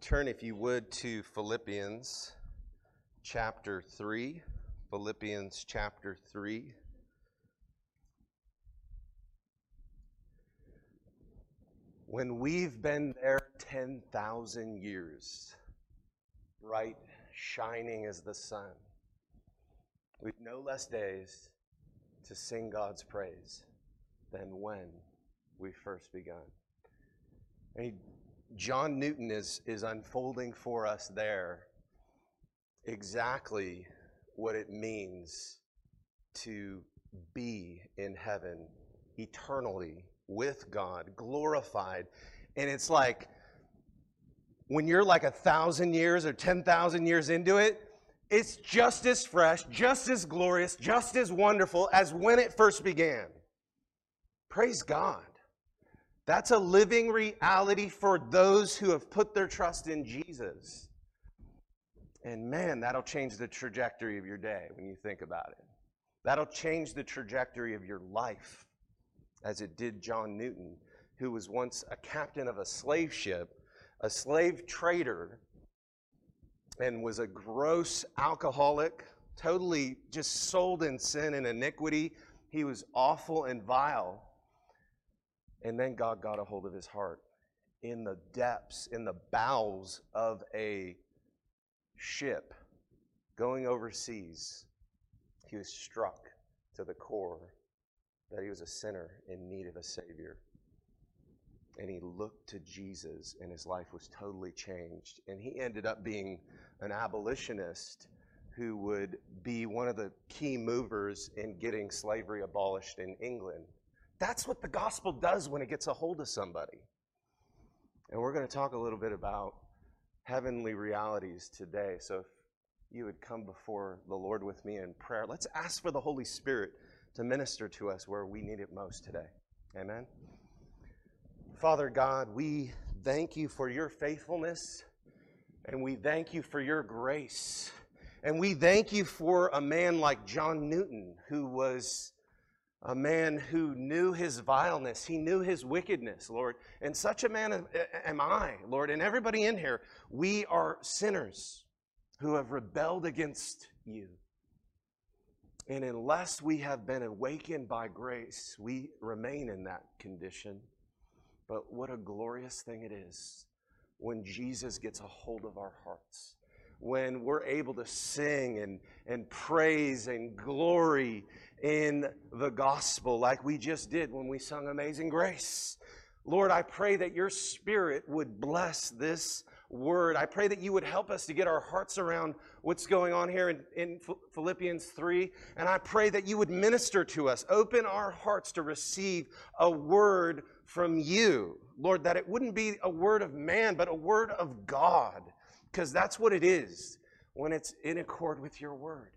Turn, if you would, to Philippians chapter 3. Philippians chapter 3. When we've been there 10,000 years, bright, shining as the sun, we've no less days to sing God's praise than when we first begun. And John Newton is, is unfolding for us there exactly what it means to be in heaven eternally with God, glorified. And it's like when you're like a thousand years or 10,000 years into it, it's just as fresh, just as glorious, just as wonderful as when it first began. Praise God. That's a living reality for those who have put their trust in Jesus. And man, that'll change the trajectory of your day when you think about it. That'll change the trajectory of your life, as it did John Newton, who was once a captain of a slave ship, a slave trader, and was a gross alcoholic, totally just sold in sin and iniquity. He was awful and vile. And then God got a hold of his heart in the depths, in the bowels of a ship going overseas. He was struck to the core that he was a sinner in need of a Savior. And he looked to Jesus, and his life was totally changed. And he ended up being an abolitionist who would be one of the key movers in getting slavery abolished in England. That's what the gospel does when it gets a hold of somebody. And we're going to talk a little bit about heavenly realities today. So if you would come before the Lord with me in prayer, let's ask for the Holy Spirit to minister to us where we need it most today. Amen. Father God, we thank you for your faithfulness and we thank you for your grace. And we thank you for a man like John Newton who was a man who knew his vileness, he knew his wickedness, Lord. And such a man am I, Lord. And everybody in here, we are sinners who have rebelled against you. And unless we have been awakened by grace, we remain in that condition. But what a glorious thing it is when Jesus gets a hold of our hearts when we're able to sing and, and praise and glory in the gospel like we just did when we sung Amazing Grace. Lord, I pray that your spirit would bless this word. I pray that you would help us to get our hearts around what's going on here in, in Philippians 3. And I pray that you would minister to us, open our hearts to receive a word from you. Lord, that it wouldn't be a word of man, but a word of God because that's what it is when it's in accord with your word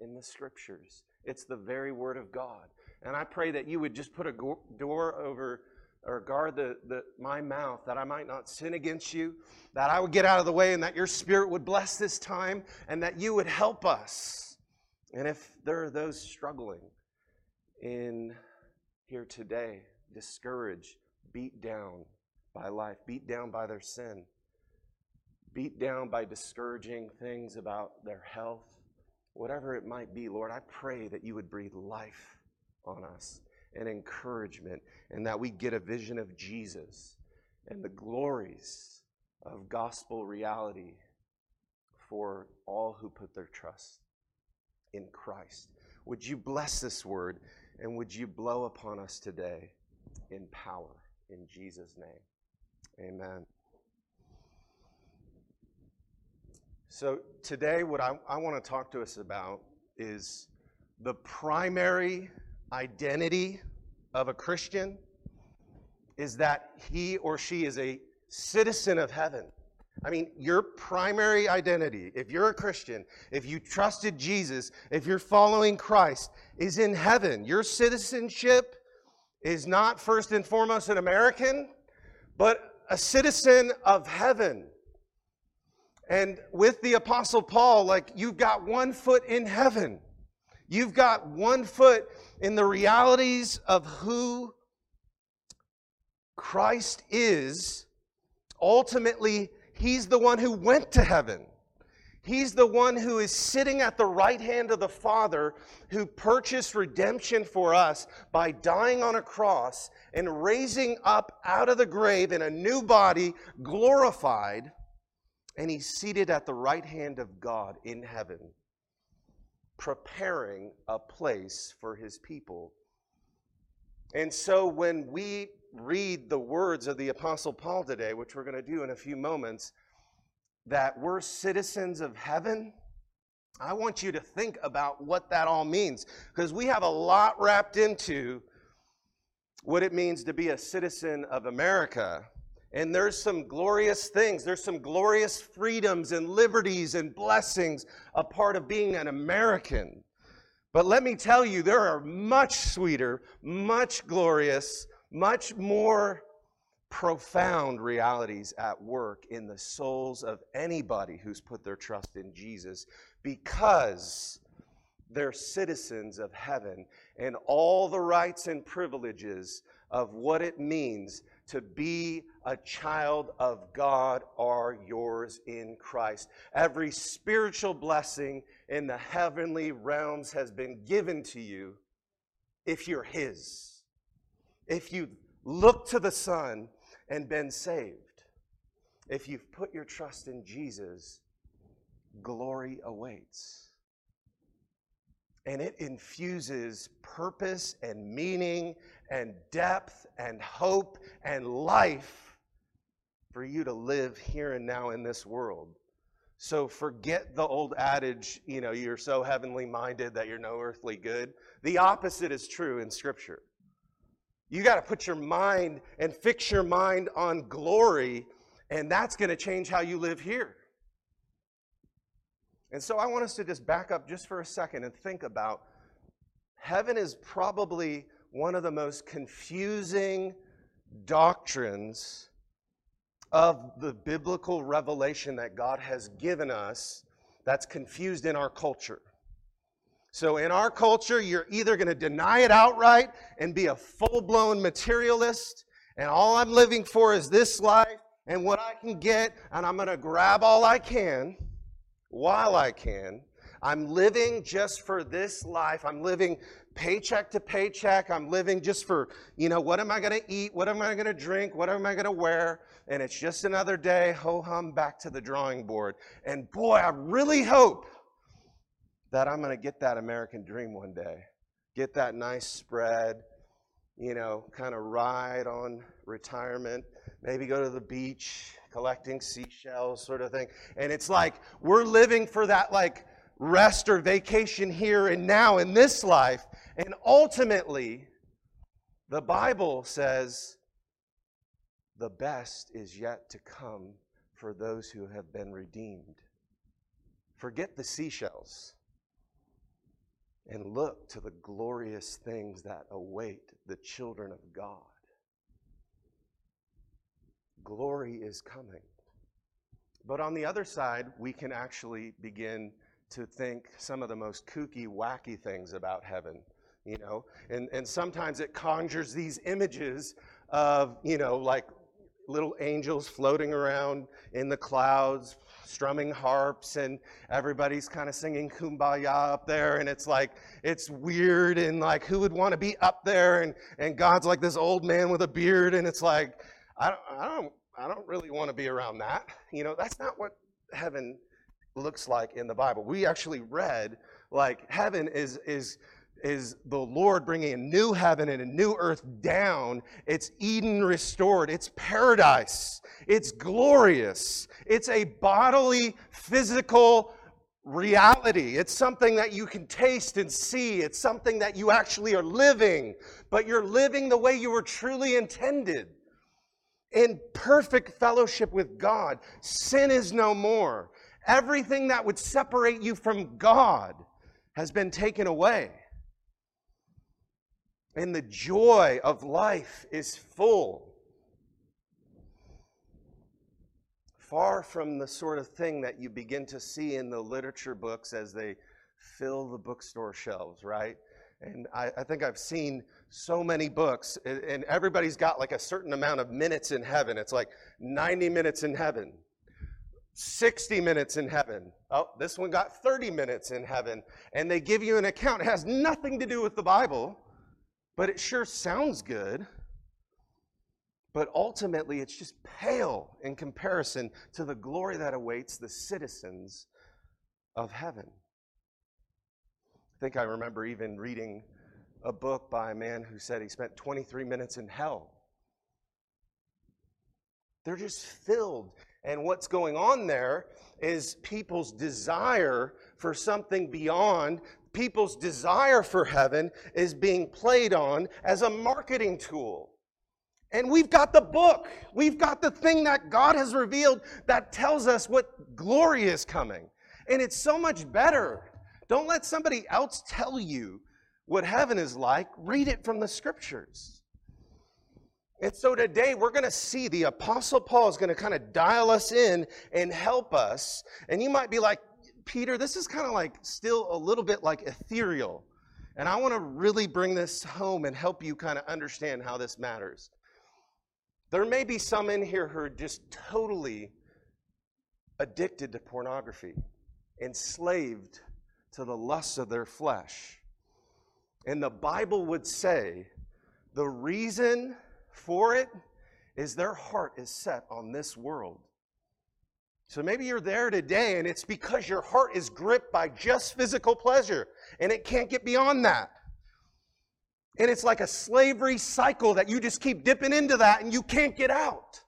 in the scriptures. It's the very word of God. And I pray that you would just put a door over or guard the, the, my mouth that I might not sin against you, that I would get out of the way, and that your spirit would bless this time, and that you would help us. And if there are those struggling in here today, discouraged, beat down by life, beat down by their sin, beat down by discouraging things about their health, whatever it might be, Lord, I pray that you would breathe life on us and encouragement, and that we get a vision of Jesus and the glories of gospel reality for all who put their trust in Christ. Would you bless this word and would you blow upon us today in power in Jesus' name? Amen. So, today, what I, I want to talk to us about is the primary identity of a Christian is that he or she is a citizen of heaven. I mean, your primary identity, if you're a Christian, if you trusted Jesus, if you're following Christ, is in heaven. Your citizenship is not first and foremost an American, but a citizen of heaven. And with the Apostle Paul, like you've got one foot in heaven. You've got one foot in the realities of who Christ is. Ultimately, He's the one who went to heaven. He's the one who is sitting at the right hand of the Father who purchased redemption for us by dying on a cross and raising up out of the grave in a new body, glorified. And he's seated at the right hand of God in heaven, preparing a place for his people. And so when we read the words of the Apostle Paul today, which we're going to do in a few moments, that we're citizens of heaven, I want you to think about what that all means because we have a lot wrapped into what it means to be a citizen of America. And there's some glorious things, there's some glorious freedoms and liberties and blessings a part of being an American. But let me tell you, there are much sweeter, much glorious, much more profound realities at work in the souls of anybody who's put their trust in Jesus because they're citizens of heaven and all the rights and privileges of what it means to be a child of God are yours in Christ. Every spiritual blessing in the heavenly realms has been given to you if you're His. If you look to the Son and been saved. If you've put your trust in Jesus, glory awaits. And it infuses purpose and meaning and depth and hope and life for you to live here and now in this world. So forget the old adage, you know, you're so heavenly minded that you're no earthly good. The opposite is true in Scripture. You got to put your mind and fix your mind on glory, and that's going to change how you live here. And so I want us to just back up just for a second and think about heaven is probably one of the most confusing doctrines of the biblical revelation that God has given us that's confused in our culture. So, in our culture, you're either going to deny it outright and be a full blown materialist, and all I'm living for is this life and what I can get, and I'm going to grab all I can while I can. I'm living just for this life. I'm living paycheck to paycheck. I'm living just for, you know, what am I going to eat? What am I going to drink? What am I going to wear? And it's just another day, ho hum, back to the drawing board. And boy, I really hope that I'm going to get that American dream one day. Get that nice spread, you know, kind of ride on retirement, maybe go to the beach, collecting seashells, sort of thing. And it's like we're living for that, like, rest or vacation here and now in this life. And ultimately, the Bible says the best is yet to come for those who have been redeemed. Forget the seashells and look to the glorious things that await the children of God. Glory is coming. But on the other side, we can actually begin to think some of the most kooky, wacky things about heaven, you know? And, and sometimes it conjures these images of, you know, like little angels floating around in the clouds, strumming harps and everybody's kind of singing kumbaya up there and it's like it's weird and like who would want to be up there and and God's like this old man with a beard and it's like I don't I don't I don't really want to be around that. You know, that's not what heaven looks like in the Bible. We actually read like heaven is is is the Lord bringing a new heaven and a new earth down. It's Eden restored. It's paradise. It's glorious. It's a bodily, physical reality. It's something that you can taste and see. It's something that you actually are living, but you're living the way you were truly intended. In perfect fellowship with God. Sin is no more. Everything that would separate you from God has been taken away and the joy of life is full. Far from the sort of thing that you begin to see in the literature books as they fill the bookstore shelves, right? And I, I, think I've seen so many books, and everybody's got like a certain amount of minutes in heaven. It's like 90 minutes in heaven. 60 minutes in heaven. Oh, this one got 30 minutes in heaven. And they give you an account. It has nothing to do with the Bible, but it sure sounds good. But ultimately, it's just pale in comparison to the glory that awaits the citizens of heaven. I think I remember even reading a book by a man who said he spent 23 minutes in hell. They're just filled. And what's going on there is people's desire for something beyond, people's desire for heaven is being played on as a marketing tool. And we've got the book. We've got the thing that God has revealed that tells us what glory is coming. And it's so much better. Don't let somebody else tell you what heaven is like. Read it from the scriptures. And so today we're going to see the Apostle Paul is going to kind of dial us in and help us. And you might be like, Peter, this is kind of like still a little bit like ethereal. And I want to really bring this home and help you kind of understand how this matters. There may be some in here who are just totally addicted to pornography enslaved to the lusts of their flesh. And the Bible would say the reason for it is their heart is set on this world. So maybe you're there today and it's because your heart is gripped by just physical pleasure and it can't get beyond that. And it's like a slavery cycle that you just keep dipping into that and you can't get out.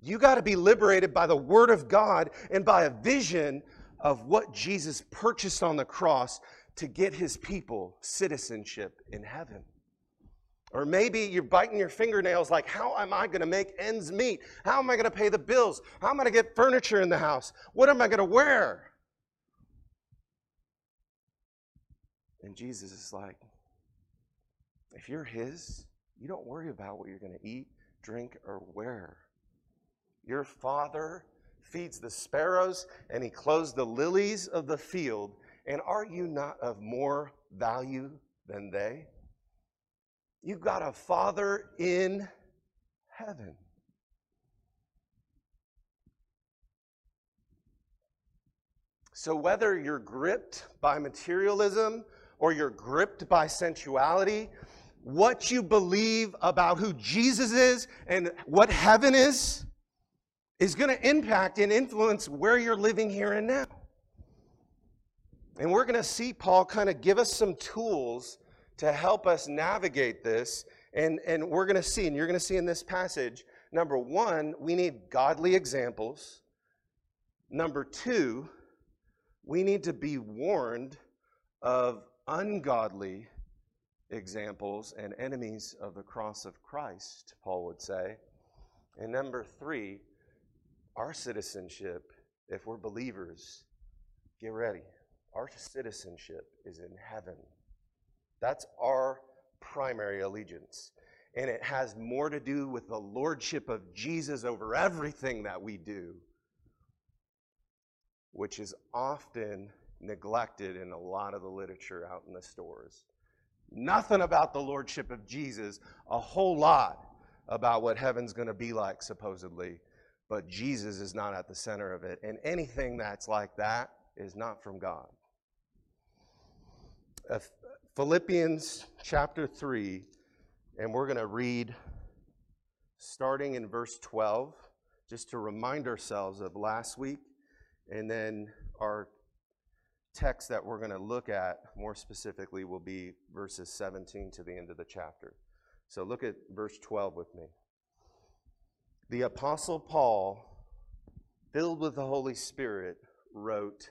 You got to be liberated by the Word of God and by a vision of what Jesus purchased on the cross to get his people citizenship in heaven. Or maybe you're biting your fingernails like, how am I going to make ends meet? How am I going to pay the bills? How am I going to get furniture in the house? What am I going to wear? And Jesus is like, if you're his, you don't worry about what you're going to eat, drink, or wear. Your father feeds the sparrows, and he clothes the lilies of the field. And are you not of more value than they? You've got a Father in heaven. So, whether you're gripped by materialism or you're gripped by sensuality, what you believe about who Jesus is and what heaven is is going to impact and influence where you're living here and now. And we're going to see Paul kind of give us some tools to help us navigate this. And, and we're going to see, and you're going to see in this passage, number one, we need godly examples. Number two, we need to be warned of ungodly examples and enemies of the cross of Christ, Paul would say. And number three, our citizenship, if we're believers, get ready. Our citizenship is in heaven. That's our primary allegiance. And it has more to do with the lordship of Jesus over everything that we do, which is often neglected in a lot of the literature out in the stores. Nothing about the lordship of Jesus, a whole lot about what heaven's going to be like, supposedly, but Jesus is not at the center of it. And anything that's like that is not from God. Uh, Philippians chapter 3, and we're going to read starting in verse 12, just to remind ourselves of last week, and then our text that we're going to look at more specifically will be verses 17 to the end of the chapter. So look at verse 12 with me. The Apostle Paul, filled with the Holy Spirit, wrote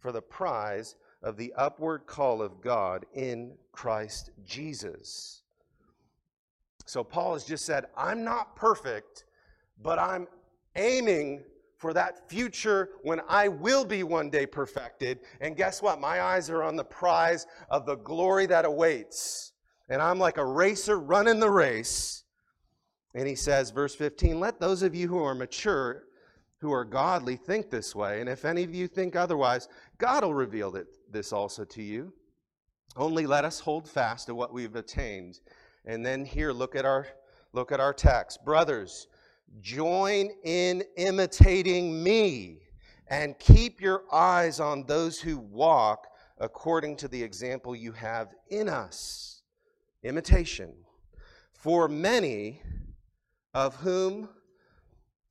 for the prize of the upward call of God in Christ Jesus. So Paul has just said, I'm not perfect, but I'm aiming for that future when I will be one day perfected. And guess what? My eyes are on the prize of the glory that awaits. And I'm like a racer running the race. And he says, verse 15, let those of you who are mature, who are godly, think this way. And if any of you think otherwise, God will reveal this also to you. Only let us hold fast to what we've attained. And then here, look at our look at our text. Brothers, join in imitating me and keep your eyes on those who walk according to the example you have in us. Imitation. For many of whom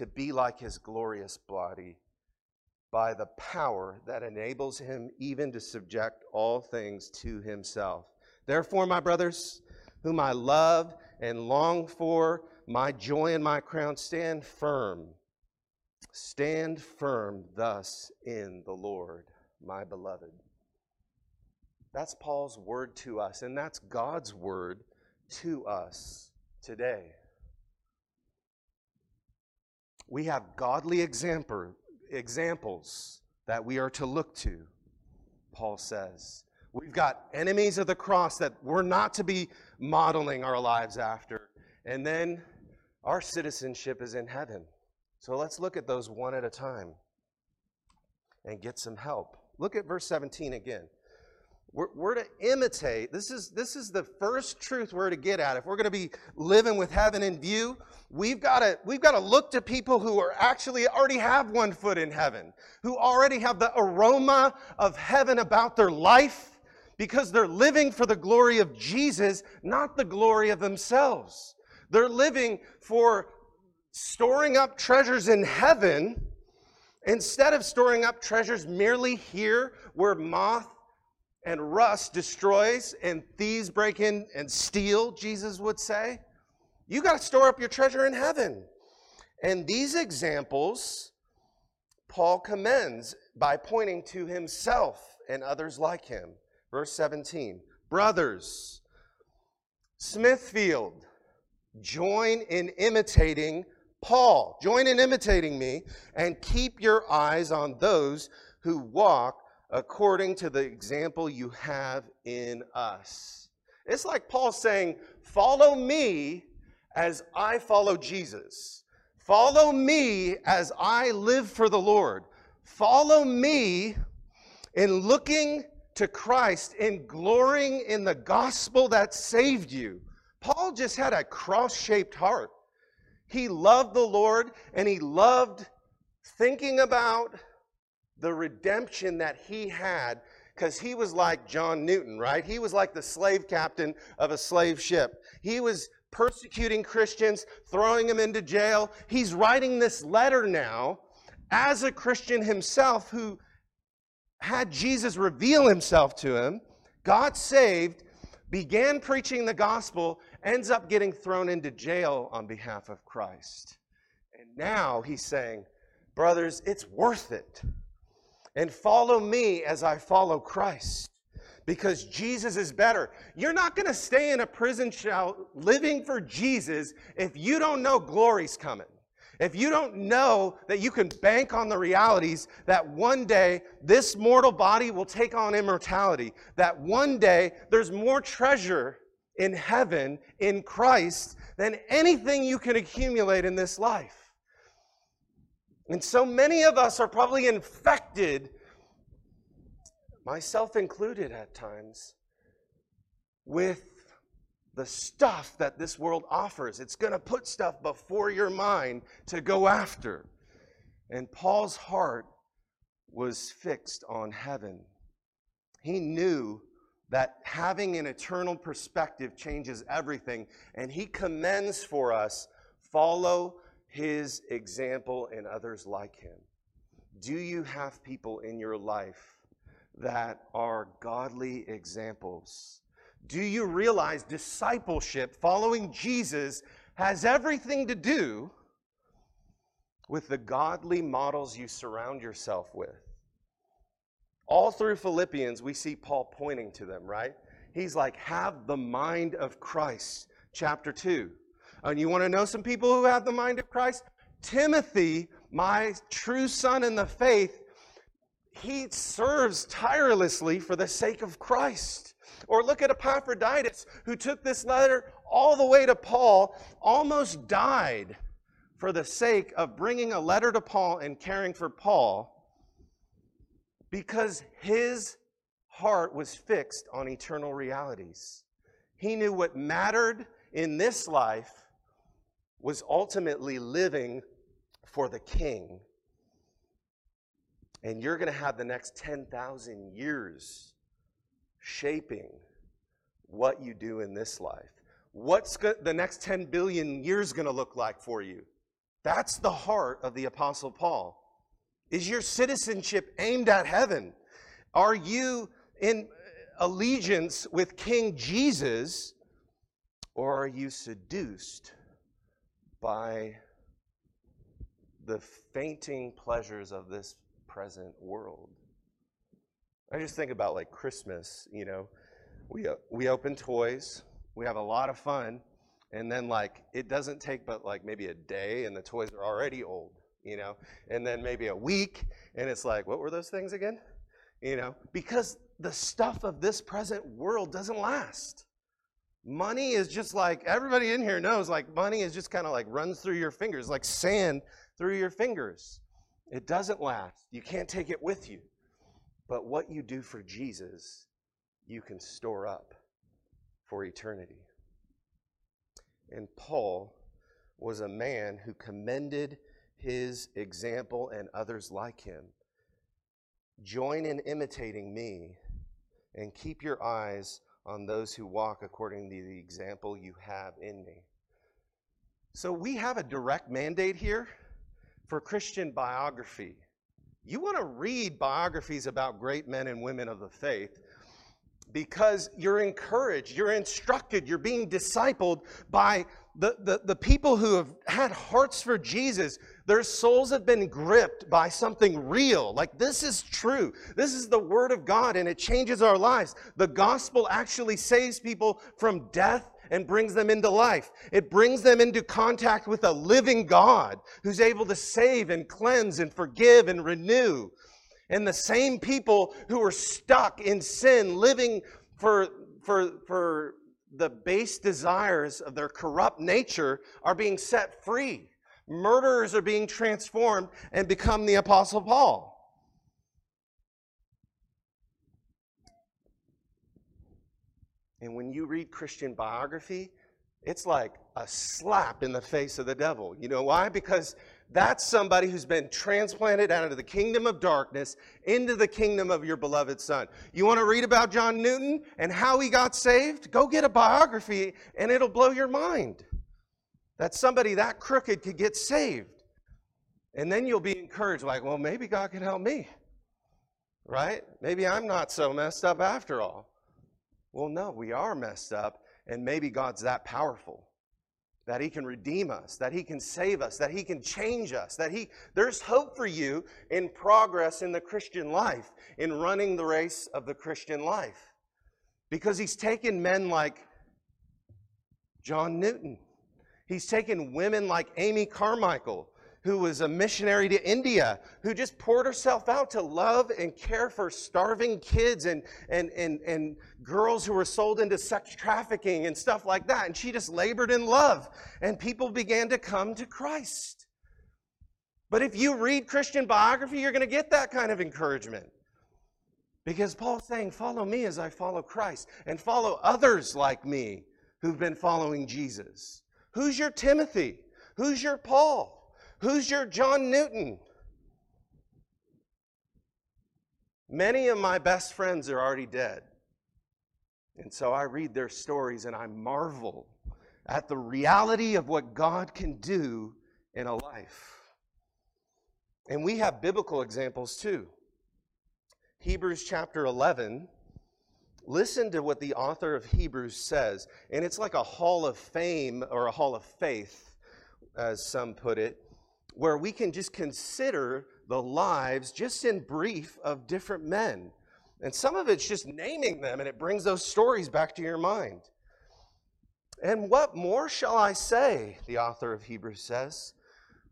to be like his glorious body by the power that enables him even to subject all things to himself. Therefore, my brothers, whom I love and long for, my joy and my crown, stand firm. Stand firm thus in the Lord, my beloved. That's Paul's word to us, and that's God's word to us today. We have godly example, examples that we are to look to, Paul says. We've got enemies of the cross that we're not to be modeling our lives after. And then our citizenship is in heaven. So let's look at those one at a time and get some help. Look at verse 17 again. We're, we're, to imitate. This is, this is the first truth we're to get at. If we're going to be living with heaven in view, we've got to, we've got to look to people who are actually already have one foot in heaven, who already have the aroma of heaven about their life because they're living for the glory of Jesus, not the glory of themselves. They're living for storing up treasures in heaven instead of storing up treasures merely here where moth and rust destroys and thieves break in and steal, Jesus would say. You got to store up your treasure in heaven. And these examples Paul commends by pointing to himself and others like him. Verse 17 Brothers, Smithfield, join in imitating Paul. Join in imitating me and keep your eyes on those who walk according to the example you have in us. It's like Paul saying, Follow me as I follow Jesus. Follow me as I live for the Lord. Follow me in looking to Christ, in glorying in the gospel that saved you. Paul just had a cross shaped heart. He loved the Lord and he loved thinking about the redemption that he had because he was like John Newton, right? He was like the slave captain of a slave ship. He was persecuting Christians, throwing them into jail. He's writing this letter now as a Christian himself who had Jesus reveal himself to him, got saved, began preaching the gospel, ends up getting thrown into jail on behalf of Christ. And now he's saying, Brothers, it's worth it and follow me as I follow Christ because Jesus is better. You're not going to stay in a prison cell living for Jesus if you don't know glory's coming. If you don't know that you can bank on the realities that one day this mortal body will take on immortality, that one day there's more treasure in heaven in Christ than anything you can accumulate in this life. And so many of us are probably infected, myself included at times, with the stuff that this world offers. It's going to put stuff before your mind to go after. And Paul's heart was fixed on heaven. He knew that having an eternal perspective changes everything, and he commends for us follow his example and others like him. Do you have people in your life that are godly examples? Do you realize discipleship, following Jesus, has everything to do with the godly models you surround yourself with? All through Philippians, we see Paul pointing to them, right? He's like, have the mind of Christ, chapter 2. And you want to know some people who have the mind of Christ? Timothy, my true son in the faith, he serves tirelessly for the sake of Christ. Or look at Epaphroditus, who took this letter all the way to Paul, almost died for the sake of bringing a letter to Paul and caring for Paul, because his heart was fixed on eternal realities. He knew what mattered in this life was ultimately living for the king. And you're going to have the next 10,000 years shaping what you do in this life. What's go- the next 10 billion years going to look like for you? That's the heart of the Apostle Paul. Is your citizenship aimed at heaven? Are you in allegiance with King Jesus, or are you seduced by the fainting pleasures of this present world. I just think about like Christmas, you know, we, uh, we open toys, we have a lot of fun, and then like it doesn't take but like maybe a day and the toys are already old, you know, and then maybe a week and it's like, what were those things again? You know, because the stuff of this present world doesn't last. Money is just like everybody in here knows, like money is just kind of like runs through your fingers, like sand through your fingers. It doesn't last. You can't take it with you. But what you do for Jesus, you can store up for eternity. And Paul was a man who commended his example and others like him. Join in imitating me and keep your eyes on those who walk according to the example you have in me. So we have a direct mandate here for Christian biography. You want to read biographies about great men and women of the faith because you're encouraged, you're instructed, you're being discipled by the, the, the people who have had hearts for Jesus. Their souls have been gripped by something real. Like, this is true. This is the Word of God, and it changes our lives. The gospel actually saves people from death and brings them into life. It brings them into contact with a living God who's able to save and cleanse and forgive and renew. And the same people who are stuck in sin, living for, for, for the base desires of their corrupt nature, are being set free. Murderers are being transformed and become the Apostle Paul. And when you read Christian biography, it's like a slap in the face of the devil. You know why? Because that's somebody who's been transplanted out of the kingdom of darkness into the kingdom of your beloved son. You want to read about John Newton and how he got saved? Go get a biography and it'll blow your mind. That somebody that crooked could get saved. And then you'll be encouraged, like, well, maybe God can help me. Right? Maybe I'm not so messed up after all. Well, no, we are messed up, and maybe God's that powerful that he can redeem us, that he can save us, that he can change us, that he there's hope for you in progress in the Christian life, in running the race of the Christian life. Because he's taken men like John Newton. He's taken women like Amy Carmichael, who was a missionary to India, who just poured herself out to love and care for starving kids and, and, and, and girls who were sold into sex trafficking and stuff like that. And she just labored in love, and people began to come to Christ. But if you read Christian biography, you're going to get that kind of encouragement. Because Paul's saying, Follow me as I follow Christ, and follow others like me who've been following Jesus. Who's your Timothy? Who's your Paul? Who's your John Newton? Many of my best friends are already dead. And so I read their stories and I marvel at the reality of what God can do in a life. And we have biblical examples too. Hebrews chapter 11. Listen to what the author of Hebrews says. And it's like a hall of fame or a hall of faith, as some put it, where we can just consider the lives, just in brief, of different men. And some of it's just naming them, and it brings those stories back to your mind. And what more shall I say? The author of Hebrews says.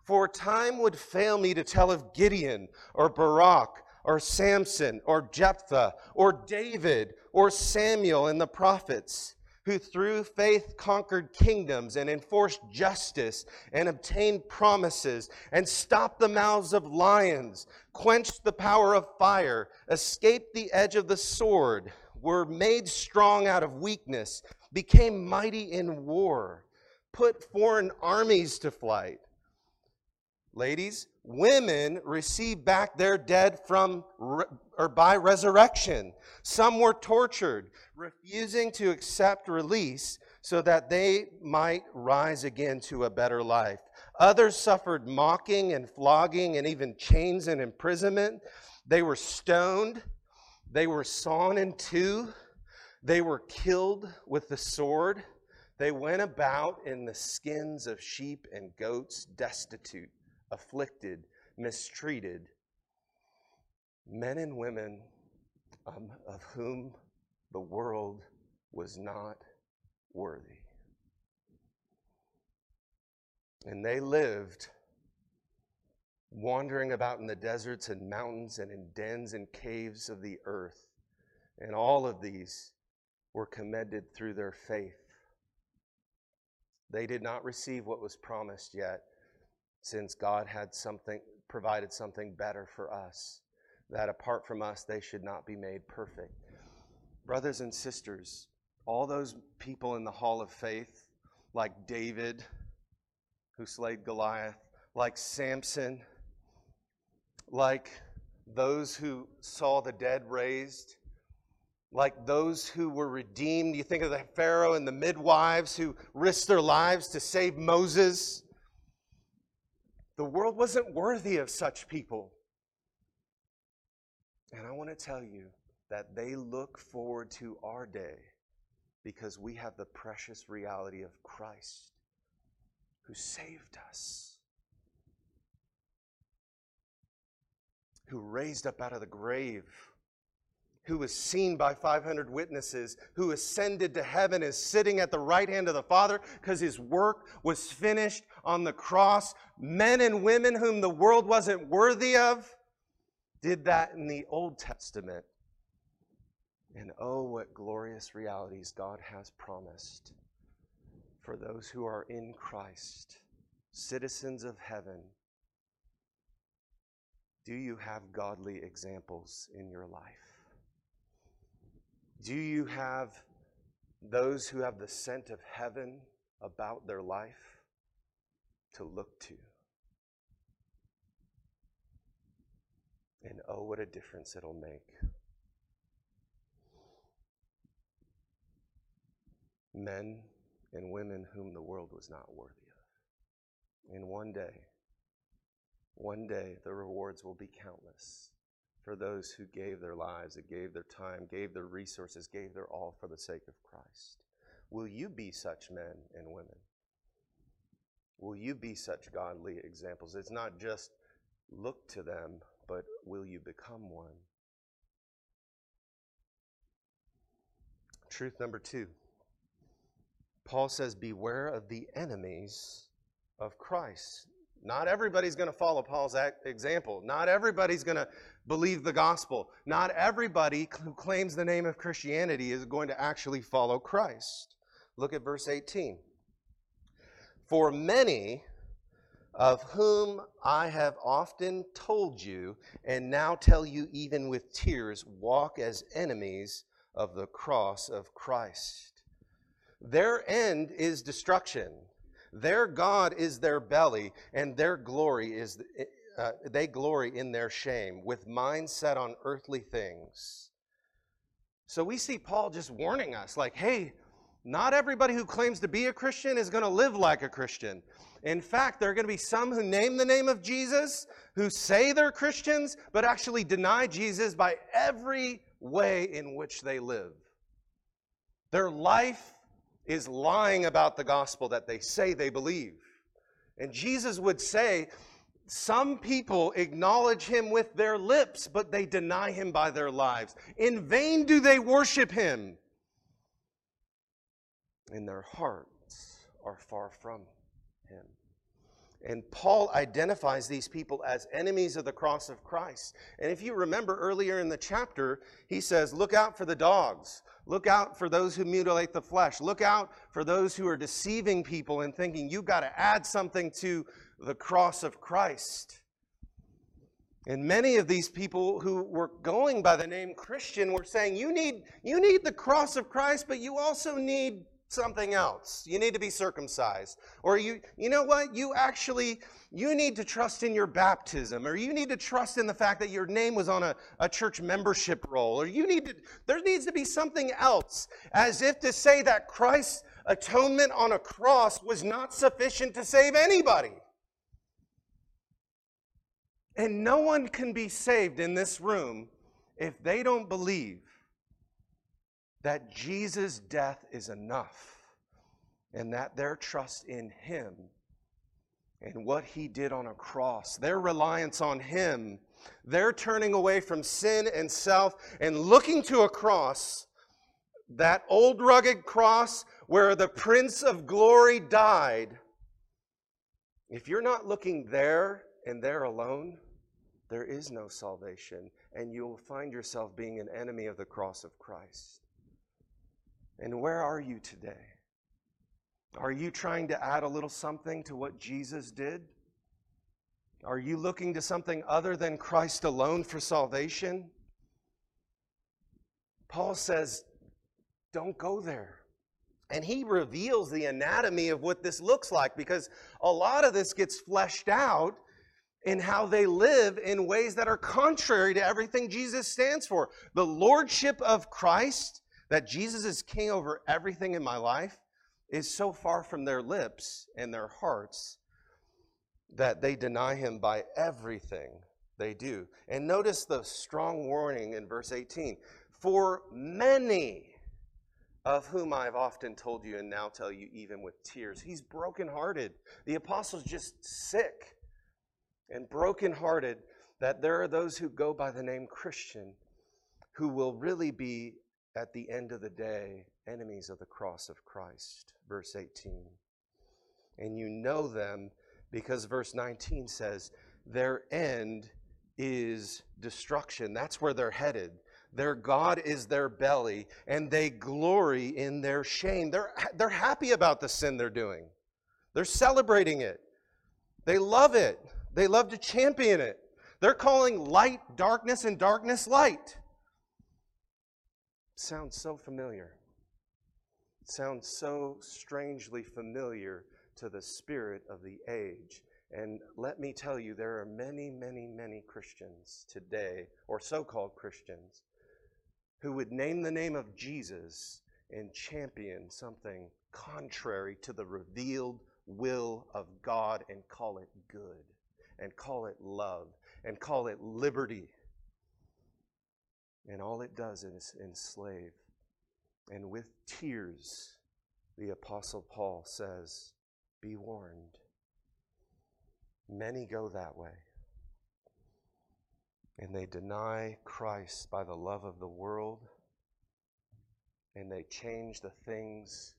For time would fail me to tell of Gideon or Barak or Samson or Jephthah or David or Samuel and the prophets who through faith conquered kingdoms and enforced justice and obtained promises and stopped the mouths of lions, quenched the power of fire, escaped the edge of the sword, were made strong out of weakness became mighty in war, put foreign armies to flight. Ladies, women received back their dead from or by resurrection. Some were tortured, refusing to accept release so that they might rise again to a better life. Others suffered mocking and flogging and even chains and imprisonment. They were stoned. They were sawn in two. They were killed with the sword. They went about in the skins of sheep and goats, destitute, afflicted, mistreated. Men and women um, of whom the world was not worthy. And they lived wandering about in the deserts and mountains and in dens and caves of the earth. And all of these were commended through their faith. They did not receive what was promised yet, since God had something provided something better for us, that apart from us they should not be made perfect. Brothers and sisters, all those people in the hall of faith, like David, who slayed Goliath, like Samson, like those who saw the dead raised, like those who were redeemed. You think of the Pharaoh and the midwives who risked their lives to save Moses. The world wasn't worthy of such people. And I want to tell you that they look forward to our day because we have the precious reality of Christ who saved us, who raised up out of the grave who was seen by 500 witnesses, who ascended to heaven, is sitting at the right hand of the Father because his work was finished on the cross. Men and women whom the world wasn't worthy of did that in the Old Testament. And oh, what glorious realities God has promised for those who are in Christ, citizens of heaven. Do you have godly examples in your life? Do you have those who have the scent of heaven about their life to look to? And oh, what a difference it'll make. Men and women whom the world was not worthy of. In one day, one day the rewards will be countless for those who gave their lives, that gave their time, gave their resources, gave their all for the sake of Christ. Will you be such men and women? Will you be such godly examples? It's not just look to them, but will you become one? Truth number two Paul says, Beware of the enemies of Christ. Not everybody's going to follow Paul's example. Not everybody's going to believe the gospel. Not everybody who claims the name of Christianity is going to actually follow Christ. Look at verse 18. For many of whom I have often told you, and now tell you even with tears, walk as enemies of the cross of Christ. Their end is destruction. Their God is their belly, and their glory is uh, they glory in their shame, with minds set on earthly things. So we see Paul just warning us, like, hey, Not everybody who claims to be a Christian is going to live like a Christian. In fact, there are going to be some who name the name of Jesus, who say they're Christians, but actually deny Jesus by every way in which they live. Their life is lying about the gospel that they say they believe. And Jesus would say, some people acknowledge him with their lips, but they deny him by their lives. In vain do they worship him, and their hearts are far from him. And Paul identifies these people as enemies of the cross of Christ. And if you remember earlier in the chapter, he says, Look out for the dogs. Look out for those who mutilate the flesh. Look out for those who are deceiving people and thinking you've got to add something to the cross of Christ. And many of these people who were going by the name Christian were saying, you need, you need the cross of Christ, but you also need something else. You need to be circumcised. Or you, you know what? You actually, you need to trust in your baptism. Or you need to trust in the fact that your name was on a, a church membership roll. Or you need to, there needs to be something else. As if to say that Christ's atonement on a cross was not sufficient to save anybody. And no one can be saved in this room if they don't believe that Jesus' death is enough and that their trust in Him and what He did on a cross, their reliance on Him, their turning away from sin and self and looking to a cross, that old rugged cross where the Prince of Glory died. If you're not looking there and there alone, there is no salvation, and you will find yourself being an enemy of the cross of Christ. And where are you today? Are you trying to add a little something to what Jesus did? Are you looking to something other than Christ alone for salvation? Paul says, don't go there. And he reveals the anatomy of what this looks like because a lot of this gets fleshed out in how they live in ways that are contrary to everything Jesus stands for. The lordship of Christ that Jesus is king over everything in my life is so far from their lips and their hearts that they deny him by everything they do. And notice the strong warning in verse 18 For many of whom I've often told you and now tell you even with tears, he's brokenhearted. The apostle's just sick and brokenhearted that there are those who go by the name Christian who will really be at the end of the day, enemies of the cross of Christ. Verse 18. And you know them because verse 19 says, their end is destruction. That's where they're headed. Their God is their belly, and they glory in their shame. They're, they're happy about the sin they're doing, they're celebrating it, they love it, they love to champion it. They're calling light darkness and darkness light sounds so familiar. It sounds so strangely familiar to the spirit of the age. And let me tell you, there are many, many, many Christians today, or so called Christians, who would name the name of Jesus and champion something contrary to the revealed will of God and call it good, and call it love, and call it liberty and all it does is enslave. And with tears, the Apostle Paul says, Be warned. Many go that way. And they deny Christ by the love of the world, and they change the things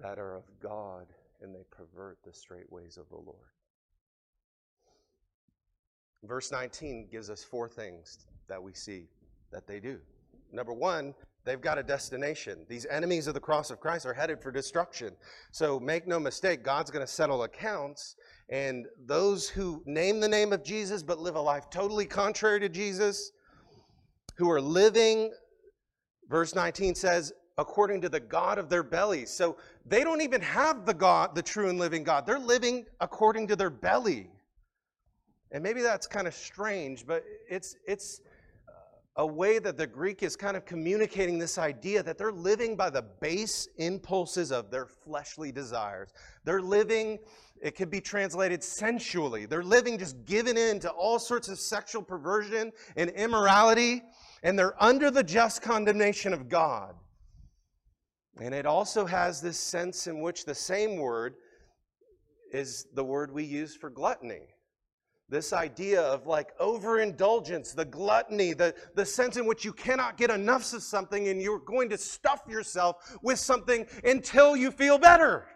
that are of God, and they pervert the straight ways of the Lord. Verse 19 gives us four things that we see that they do. Number one, they've got a destination. These enemies of the cross of Christ are headed for destruction. So make no mistake, God's going to settle accounts. And those who name the name of Jesus but live a life totally contrary to Jesus, who are living, verse 19 says, according to the God of their bellies. So they don't even have the God, the true and living God. They're living according to their belly. And maybe that's kind of strange, but it's it's a way that the Greek is kind of communicating this idea that they're living by the base impulses of their fleshly desires. They're living, it could be translated sensually. They're living just given in to all sorts of sexual perversion and immorality, and they're under the just condemnation of God. And it also has this sense in which the same word is the word we use for gluttony. This idea of like overindulgence, the gluttony, the, the sense in which you cannot get enough of something and you're going to stuff yourself with something until you feel better.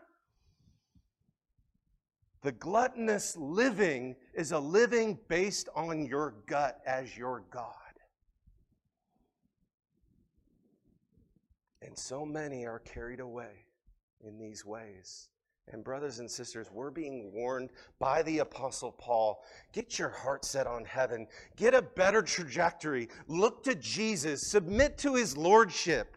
The gluttonous living is a living based on your gut as your God. And so many are carried away in these ways. And, brothers and sisters, we're being warned by the Apostle Paul get your heart set on heaven, get a better trajectory, look to Jesus, submit to his lordship.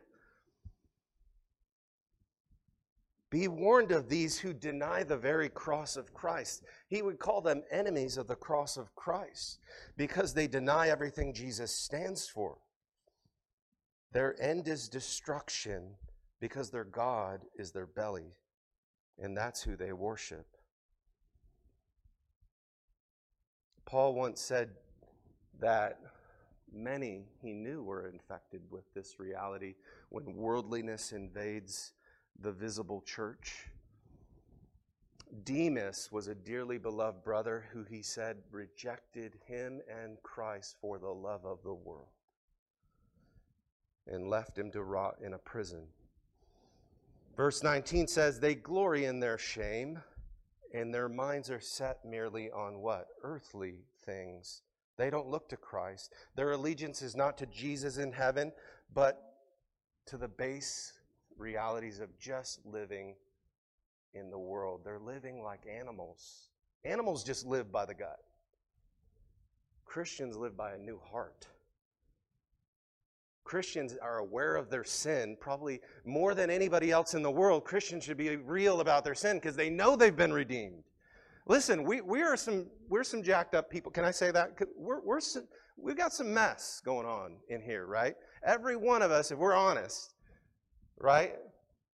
Be warned of these who deny the very cross of Christ. He would call them enemies of the cross of Christ because they deny everything Jesus stands for. Their end is destruction because their God is their belly and that's who they worship. Paul once said that many he knew were infected with this reality when worldliness invades the visible church. Demas was a dearly beloved brother who he said rejected him and Christ for the love of the world and left him to rot in a prison. Verse 19 says, They glory in their shame, and their minds are set merely on what? Earthly things. They don't look to Christ. Their allegiance is not to Jesus in heaven, but to the base realities of just living in the world. They're living like animals. Animals just live by the gut. Christians live by a new heart. Christians are aware of their sin, probably more than anybody else in the world. Christians should be real about their sin because they know they've been redeemed. Listen, we, we are some we're some jacked up people. Can I say that? We're, we're some, we've got some mess going on in here, right? Every one of us, if we're honest, right?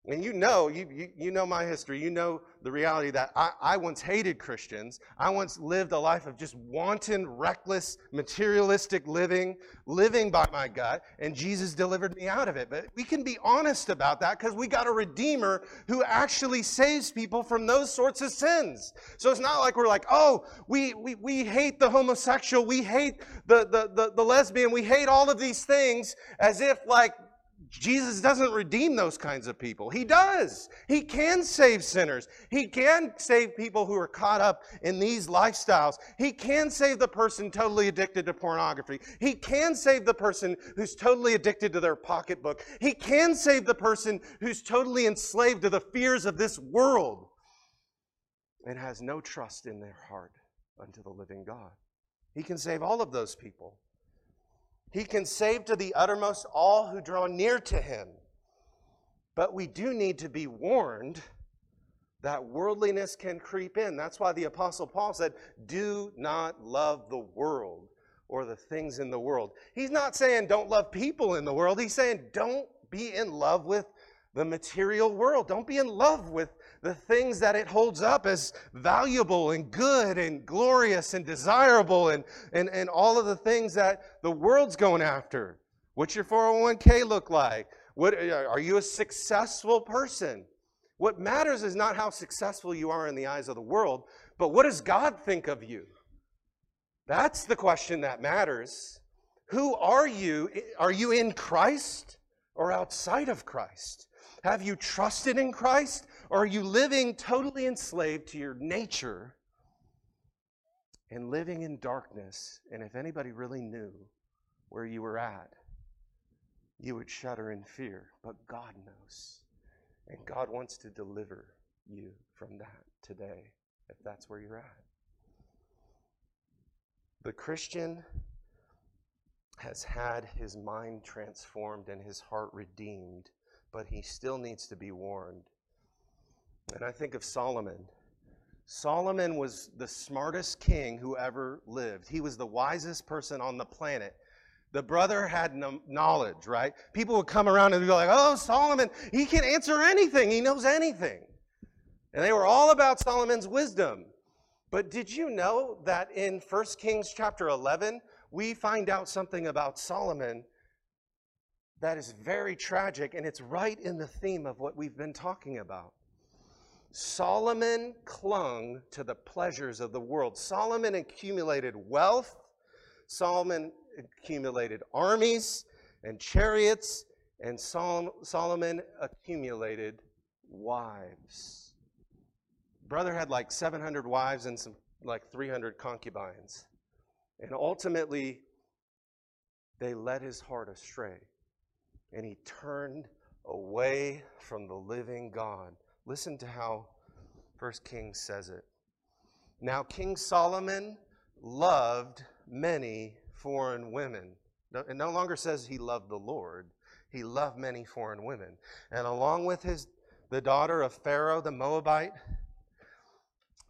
And you know, you, you, you, know my history. You know the reality that I, I once hated Christians. I once lived a life of just wanton, reckless, materialistic living, living by my gut, and Jesus delivered me out of it. But we can be honest about that because we got a Redeemer who actually saves people from those sorts of sins. So it's not like we're like, oh, we, we, we hate the homosexual, we hate the, the, the, the lesbian, we hate all of these things as if like Jesus doesn't redeem those kinds of people. He does. He can save sinners. He can save people who are caught up in these lifestyles. He can save the person totally addicted to pornography. He can save the person who's totally addicted to their pocketbook. He can save the person who's totally enslaved to the fears of this world and has no trust in their heart unto the living God. He can save all of those people. He can save to the uttermost all who draw near to him. But we do need to be warned that worldliness can creep in. That's why the Apostle Paul said, Do not love the world or the things in the world. He's not saying don't love people in the world. He's saying don't be in love with the material world. Don't be in love with the things that it holds up as valuable and good and glorious and desirable and, and, and all of the things that the world's going after. What's your 401k look like? What, uh, are you a successful person? What matters is not how successful you are in the eyes of the world, but what does God think of you? That's the question that matters. Who are you? Are you in Christ or outside of Christ? Have you trusted in Christ? Or are you living totally enslaved to your nature and living in darkness? And if anybody really knew where you were at, you would shudder in fear. But God knows. And God wants to deliver you from that today, if that's where you're at. The Christian has had his mind transformed and his heart redeemed but he still needs to be warned. And I think of Solomon. Solomon was the smartest king who ever lived. He was the wisest person on the planet. The brother had no knowledge, right? People would come around and be like, oh, Solomon, he can answer anything, he knows anything. And they were all about Solomon's wisdom. But did you know that in 1 Kings chapter 11, we find out something about Solomon that is very tragic, and it's right in the theme of what we've been talking about. Solomon clung to the pleasures of the world. Solomon accumulated wealth. Solomon accumulated armies and chariots. And Solomon accumulated wives brother had like 700 wives and some like 300 concubines. And ultimately, they led his heart astray. And he turned away from the living God. Listen to how First Kings says it. Now, King Solomon loved many foreign women. It no longer says he loved the Lord. He loved many foreign women. And along with his the daughter of Pharaoh the Moabite,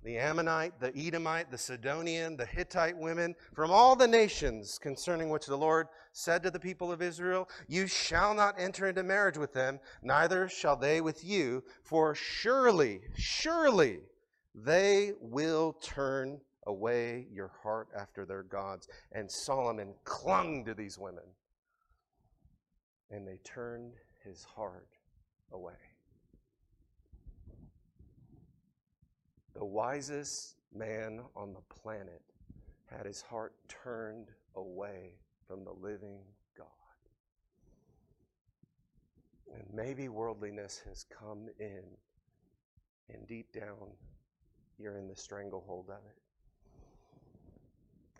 the Ammonite, the Edomite, the Sidonian, the Hittite women, from all the nations concerning which the Lord said to the people of Israel, You shall not enter into marriage with them, neither shall they with you, for surely, surely they will turn away your heart after their gods. And Solomon clung to these women, and they turned his heart away. The wisest man on the planet had his heart turned away from the living God. And maybe worldliness has come in, and deep down, you're in the stranglehold of it.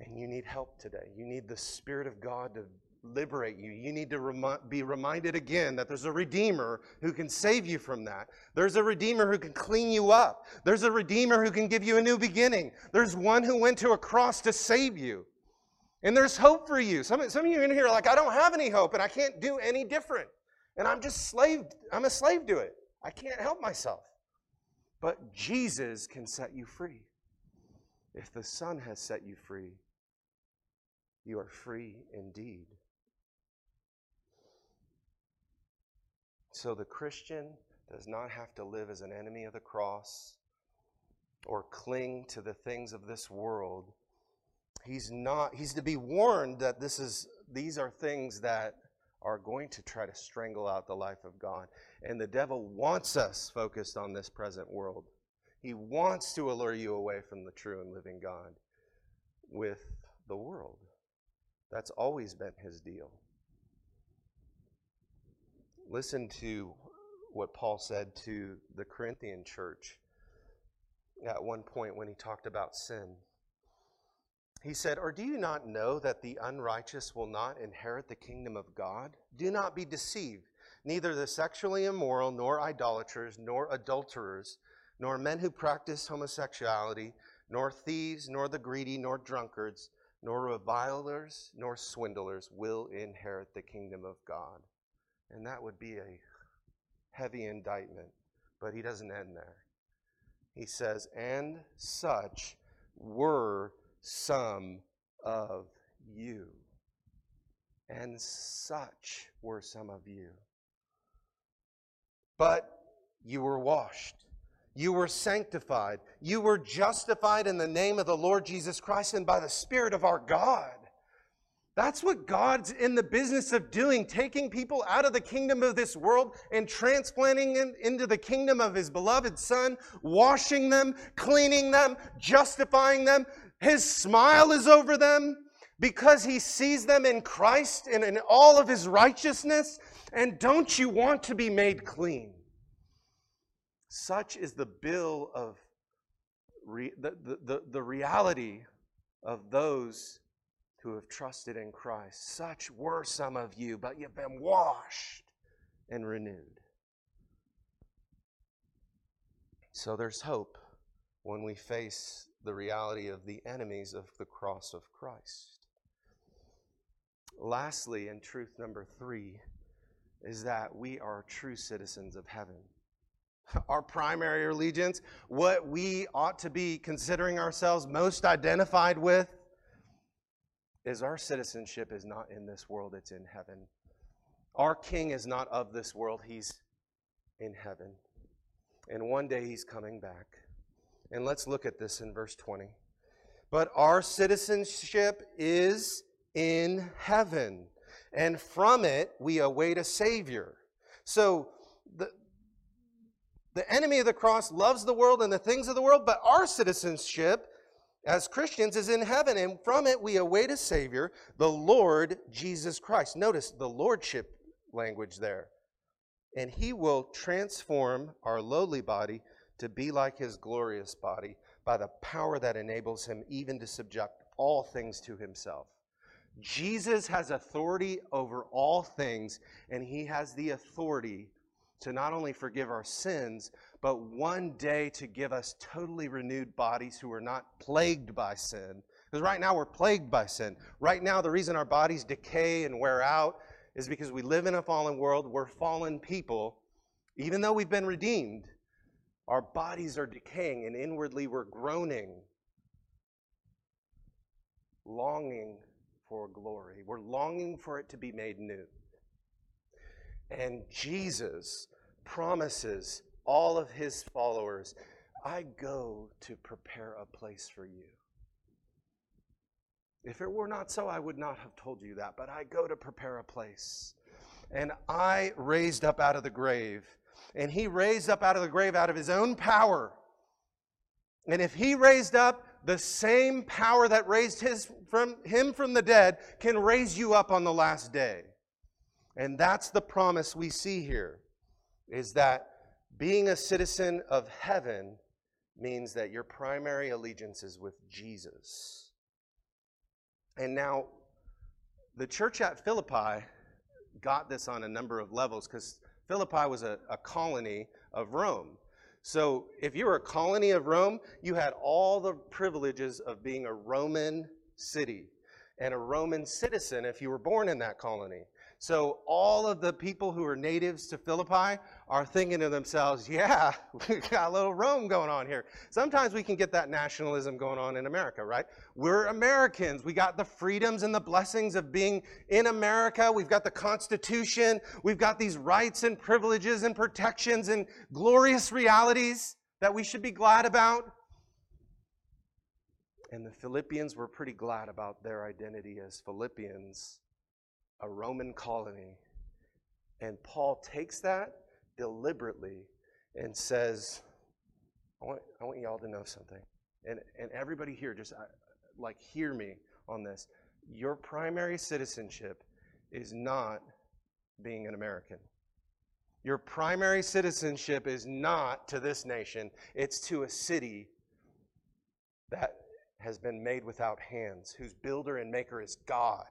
And you need help today. You need the Spirit of God to liberate you. You need to remi- be reminded again that there's a Redeemer who can save you from that. There's a Redeemer who can clean you up. There's a Redeemer who can give you a new beginning. There's one who went to a cross to save you. And there's hope for you. Some, some of you in here are like, I don't have any hope and I can't do any different. And I'm just slave, I'm a slave to it. I can't help myself. But Jesus can set you free. If the Son has set you free, you are free indeed. So the Christian does not have to live as an enemy of the cross or cling to the things of this world. He's not he's to be warned that this is these are things that are going to try to strangle out the life of God. And the devil wants us focused on this present world. He wants to allure you away from the true and living God with the world. That's always been his deal. Listen to what Paul said to the Corinthian church at one point when he talked about sin. He said, Or do you not know that the unrighteous will not inherit the kingdom of God? Do not be deceived. Neither the sexually immoral, nor idolaters, nor adulterers, nor men who practice homosexuality, nor thieves, nor the greedy, nor drunkards, nor revilers, nor swindlers will inherit the kingdom of God. And that would be a heavy indictment. But he doesn't end there. He says, And such were some of you. And such were some of you. But you were washed. You were sanctified. You were justified in the name of the Lord Jesus Christ and by the Spirit of our God. That's what God's in the business of doing, taking people out of the kingdom of this world and transplanting them into the kingdom of His beloved Son, washing them, cleaning them, justifying them. His smile is over them because He sees them in Christ and in all of His righteousness. And don't you want to be made clean? Such is the bill of re- the, the, the, the reality of those who have trusted in Christ. Such were some of you, but you've been washed and renewed. So there's hope when we face the reality of the enemies of the cross of Christ. Lastly, and truth number three, is that we are true citizens of heaven. Our primary allegiance, what we ought to be considering ourselves most identified with, is our citizenship is not in this world, it's in heaven. Our king is not of this world, he's in heaven. And one day he's coming back. And let's look at this in verse 20. But our citizenship is in heaven, and from it we await a Savior. So the, the enemy of the cross loves the world and the things of the world, but our citizenship as Christians is in heaven, and from it we await a Savior, the Lord Jesus Christ. Notice the Lordship language there. And He will transform our lowly body to be like His glorious body by the power that enables Him even to subject all things to Himself. Jesus has authority over all things, and He has the authority to not only forgive our sins, but one day to give us totally renewed bodies who are not plagued by sin. Because right now we're plagued by sin. Right now, the reason our bodies decay and wear out is because we live in a fallen world. We're fallen people. Even though we've been redeemed, our bodies are decaying, and inwardly we're groaning, longing for glory. We're longing for it to be made new. And Jesus promises all of his followers, I go to prepare a place for you. If it were not so, I would not have told you that, but I go to prepare a place. And I raised up out of the grave, and he raised up out of the grave out of his own power. And if he raised up, the same power that raised his, from, him from the dead can raise you up on the last day. And that's the promise we see here is that being a citizen of heaven means that your primary allegiance is with Jesus. And now, the church at Philippi got this on a number of levels because Philippi was a, a, colony of Rome. So, if you were a colony of Rome, you had all the privileges of being a Roman city and a Roman citizen if you were born in that colony. So all of the people who are natives to Philippi are thinking to themselves, yeah, we got a little Rome going on here. Sometimes we can get that nationalism going on in America, right? We're Americans. We got the freedoms and the blessings of being in America. We've got the Constitution. We've got these rights and privileges and protections and glorious realities that we should be glad about. And the Philippians were pretty glad about their identity as Philippians a Roman colony. And Paul takes that deliberately and says, I want, I want y'all to know something. And, and everybody here, just uh, like, hear me on this. Your primary citizenship is not being an American. Your primary citizenship is not to this nation, it's to a city that has been made without hands, whose builder and maker is God.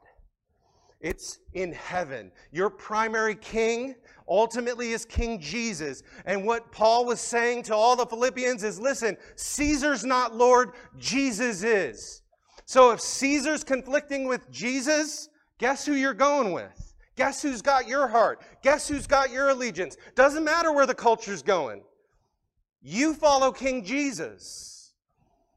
It's in heaven. Your primary king ultimately is King Jesus. And what Paul was saying to all the Philippians is listen, Caesar's not Lord, Jesus is. So if Caesar's conflicting with Jesus, guess who you're going with? Guess who's got your heart? Guess who's got your allegiance? Doesn't matter where the culture's going. You follow King Jesus.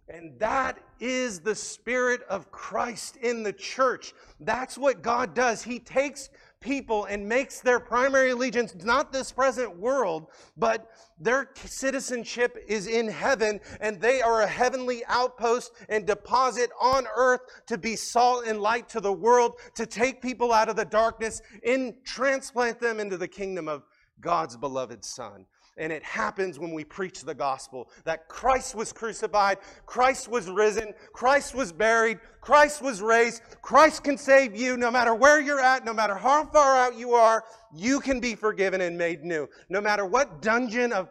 And that is the Spirit of Christ in the church. That's what God does. He takes people and makes their primary allegiance not this present world, but their citizenship is in heaven, and they are a heavenly outpost and deposit on earth to be salt and light to the world, to take people out of the darkness and transplant them into the kingdom of God's beloved Son. And it happens when we preach the gospel that Christ was crucified, Christ was risen, Christ was buried, Christ was raised. Christ can save you no matter where you're at, no matter how far out you are, you can be forgiven and made new. No matter what dungeon of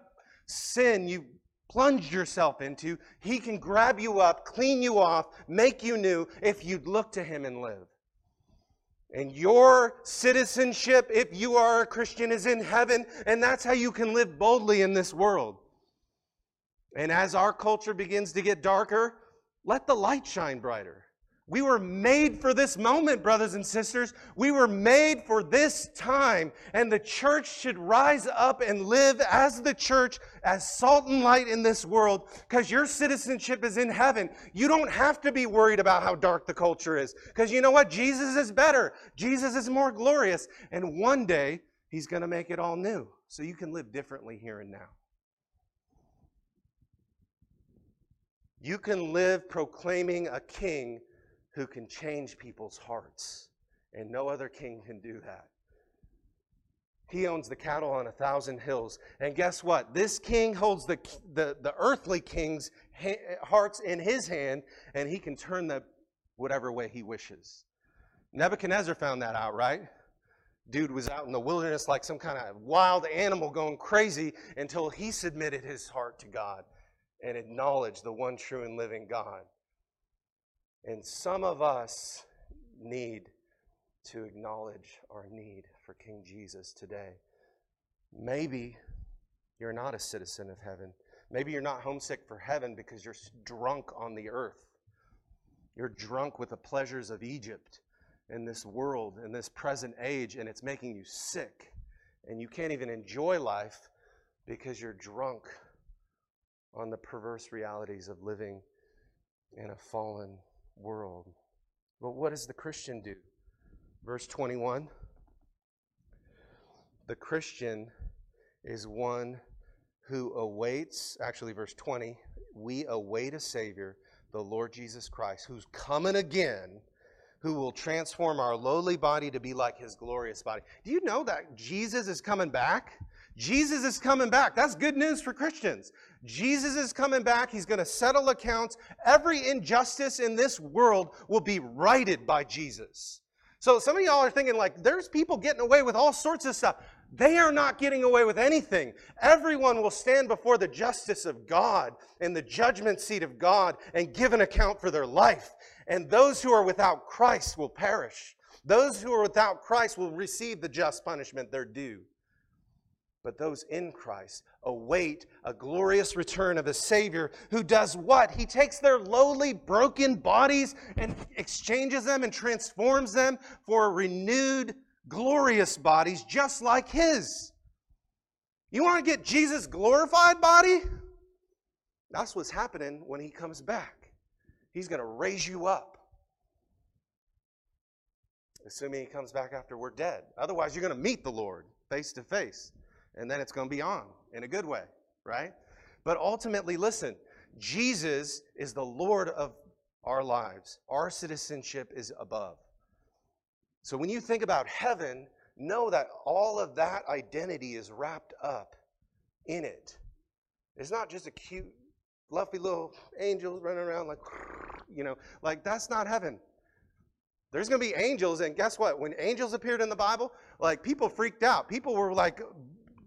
sin you plunged yourself into, He can grab you up, clean you off, make you new if you'd look to Him and live. And your citizenship, if you are a Christian, is in heaven, and that's how you can live boldly in this world. And as our culture begins to get darker, let the light shine brighter. We were made for this moment, brothers and sisters. We were made for this time. And the church should rise up and live as the church, as salt and light in this world, because your citizenship is in heaven. You don't have to be worried about how dark the culture is, because you know what? Jesus is better. Jesus is more glorious. And one day, he's going to make it all new. So you can live differently here and now. You can live proclaiming a king who can change people's hearts. And no other king can do that. He owns the cattle on a thousand hills. And guess what? This king holds the, the, the earthly king's ha- hearts in his hand, and he can turn them whatever way he wishes. Nebuchadnezzar found that out, right? Dude was out in the wilderness like some kind of wild animal going crazy until he submitted his heart to God and acknowledged the one true and living God. And some of us need to acknowledge our need for King Jesus today. Maybe you're not a citizen of heaven. Maybe you're not homesick for heaven because you're drunk on the earth. You're drunk with the pleasures of Egypt in this world, in this present age, and it's making you sick. And you can't even enjoy life because you're drunk on the perverse realities of living in a fallen world. But what does the Christian do? Verse 21 The Christian is one who awaits, actually, verse 20, we await a Savior, the Lord Jesus Christ, who's coming again, who will transform our lowly body to be like his glorious body. Do you know that Jesus is coming back? Jesus is coming back. That's good news for Christians. Jesus is coming back. He's going to settle accounts. Every injustice in this world will be righted by Jesus. So some of y'all are thinking, like, there's people getting away with all sorts of stuff. They are not getting away with anything. Everyone will stand before the justice of God and the judgment seat of God and give an account for their life. And those who are without Christ will perish. Those who are without Christ will receive the just punishment they're due but those in Christ await a glorious return of a Savior who does what? He takes their lowly, broken bodies and exchanges them and transforms them for renewed, glorious bodies just like His. You want to get Jesus' glorified body? That's what's happening when He comes back. He's going to raise you up. Assuming He comes back after we're dead. Otherwise, you're going to meet the Lord face to face and then it's going to be on in a good way, right? But ultimately, listen, Jesus is the Lord of our lives. Our citizenship is above. So when you think about heaven, know that all of that identity is wrapped up in it. It's not just a cute, fluffy little angels running around like, you know, like that's not heaven. There's going to be angels, and guess what? When angels appeared in the Bible, like people freaked out. People were like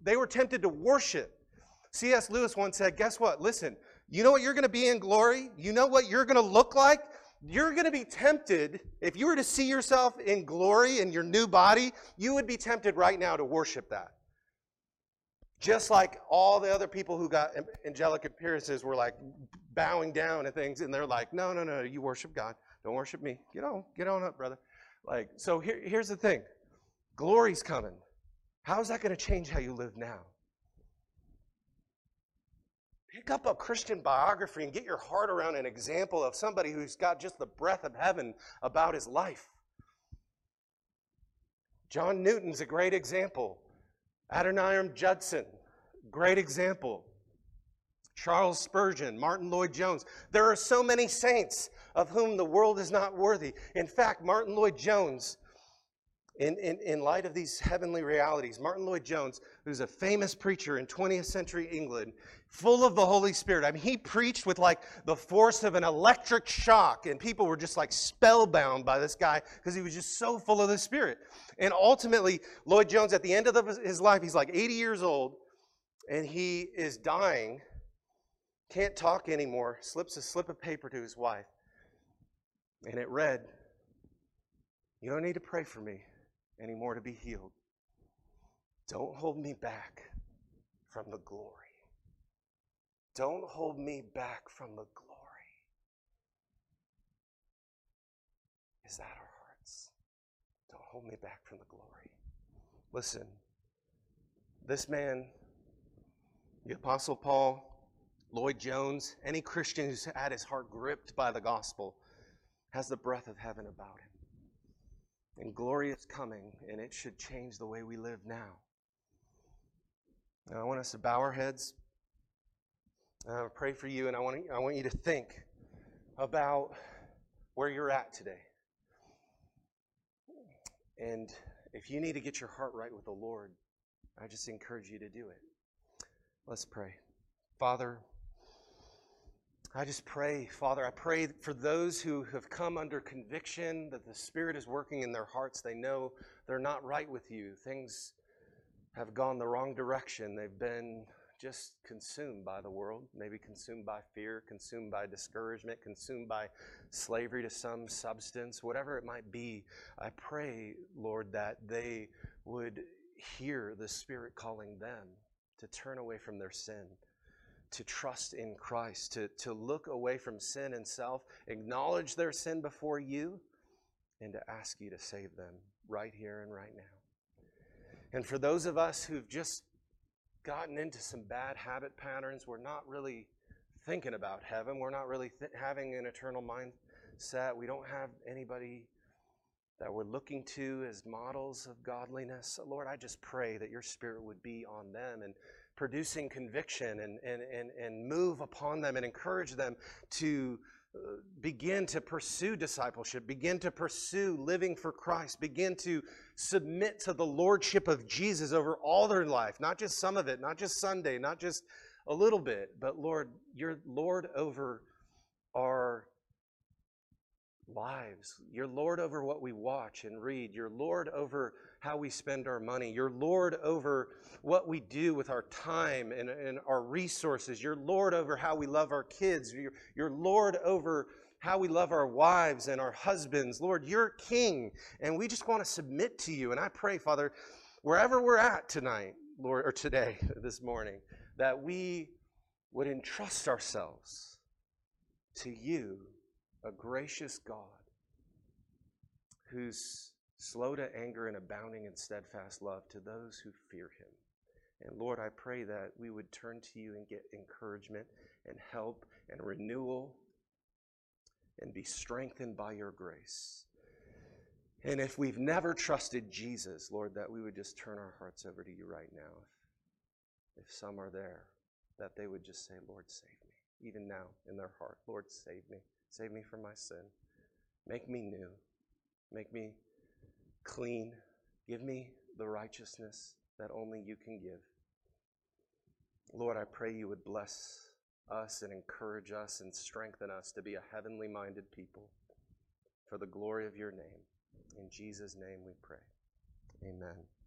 they were tempted to worship. C.S. Lewis once said, Guess what? Listen, you know what you're going to be in glory? You know what you're going to look like? You're going to be tempted, if you were to see yourself in glory in your new body, you would be tempted right now to worship that. Just like all the other people who got angelic appearances were like bowing down and things, and they're like, no, no, no, you worship God. Don't worship me. Get on, get on up, brother. Like, so here, here's the thing glory's coming. How is that going to change how you live now? Pick up a Christian biography and get your heart around an example of somebody who's got just the breath of heaven about his life. John Newton's a great example. Adoniram Judson, great example. Charles Spurgeon, Martyn Lloyd-Jones. There are so many saints of whom the world is not worthy. In fact, Martyn Lloyd-Jones in, in, in light of these heavenly realities, Martyn Lloyd-Jones, who's a famous preacher in 20th century England, full of the Holy Spirit. I mean, he preached with like the force of an electric shock, and people were just like spellbound by this guy because he was just so full of the Spirit. And ultimately, Lloyd-Jones, at the end of the, his life, he's like 80 years old, and he is dying, can't talk anymore, slips a slip of paper to his wife, and it read, You don't need to pray for me anymore to be healed. Don't hold me back from the glory. Don't hold me back from the glory. is that our hearts? Don't hold me back from the glory. Listen, this man, the Apostle Paul, Lloyd Jones, any Christian who's had his heart gripped by the gospel, has the breath of heaven about him. And glory is coming, and it should change the way we live now. now I want us to bow our heads. I pray for you, and I want, I want you to think about where you're at today. And if you need to get your heart right with the Lord, I just encourage you to do it. Let's pray. Father, I just pray, Father, I pray for those who have come under conviction that the Spirit is working in their hearts. They know they're not right with you. Things have gone the wrong direction. They've been just consumed by the world, maybe consumed by fear, consumed by discouragement, consumed by slavery to some substance, whatever it might be. I pray, Lord, that they would hear the Spirit calling them to turn away from their sin to trust in Christ, to, to look away from sin and self, acknowledge their sin before you, and to ask you to save them right here and right now. And for those of us who've just gotten into some bad habit patterns, we're not really thinking about heaven, we're not really th- having an eternal mindset, we don't have anybody that we're looking to as models of godliness. Lord, I just pray that your spirit would be on them and producing conviction and, and, and, and move upon them and encourage them to uh, begin to pursue discipleship, begin to pursue living for Christ, begin to submit to the lordship of Jesus over all their life, not just some of it, not just Sunday, not just a little bit, but Lord, you're Lord over our lives. You're Lord over what we watch and read. You're Lord over how we spend our money. You're Lord over what we do with our time and, and our resources. You're Lord over how we love our kids. You're, you're Lord over how we love our wives and our husbands. Lord, you're King, and we just want to submit to you. And I pray, Father, wherever we're at tonight, Lord, or today, this morning, that we would entrust ourselves to you, a gracious God who's slow to anger and abounding in steadfast love to those who fear him. And Lord, I pray that we would turn to you and get encouragement and help and renewal and be strengthened by your grace. And if we've never trusted Jesus, Lord, that we would just turn our hearts over to you right now. If, if some are there, that they would just say, Lord, save me, even now in their heart. Lord, save me. Save me from my sin. Make me new. Make me clean. Give me the righteousness that only you can give. Lord, I pray you would bless us and encourage us and strengthen us to be a heavenly minded people for the glory of your name. In Jesus' name we pray. Amen.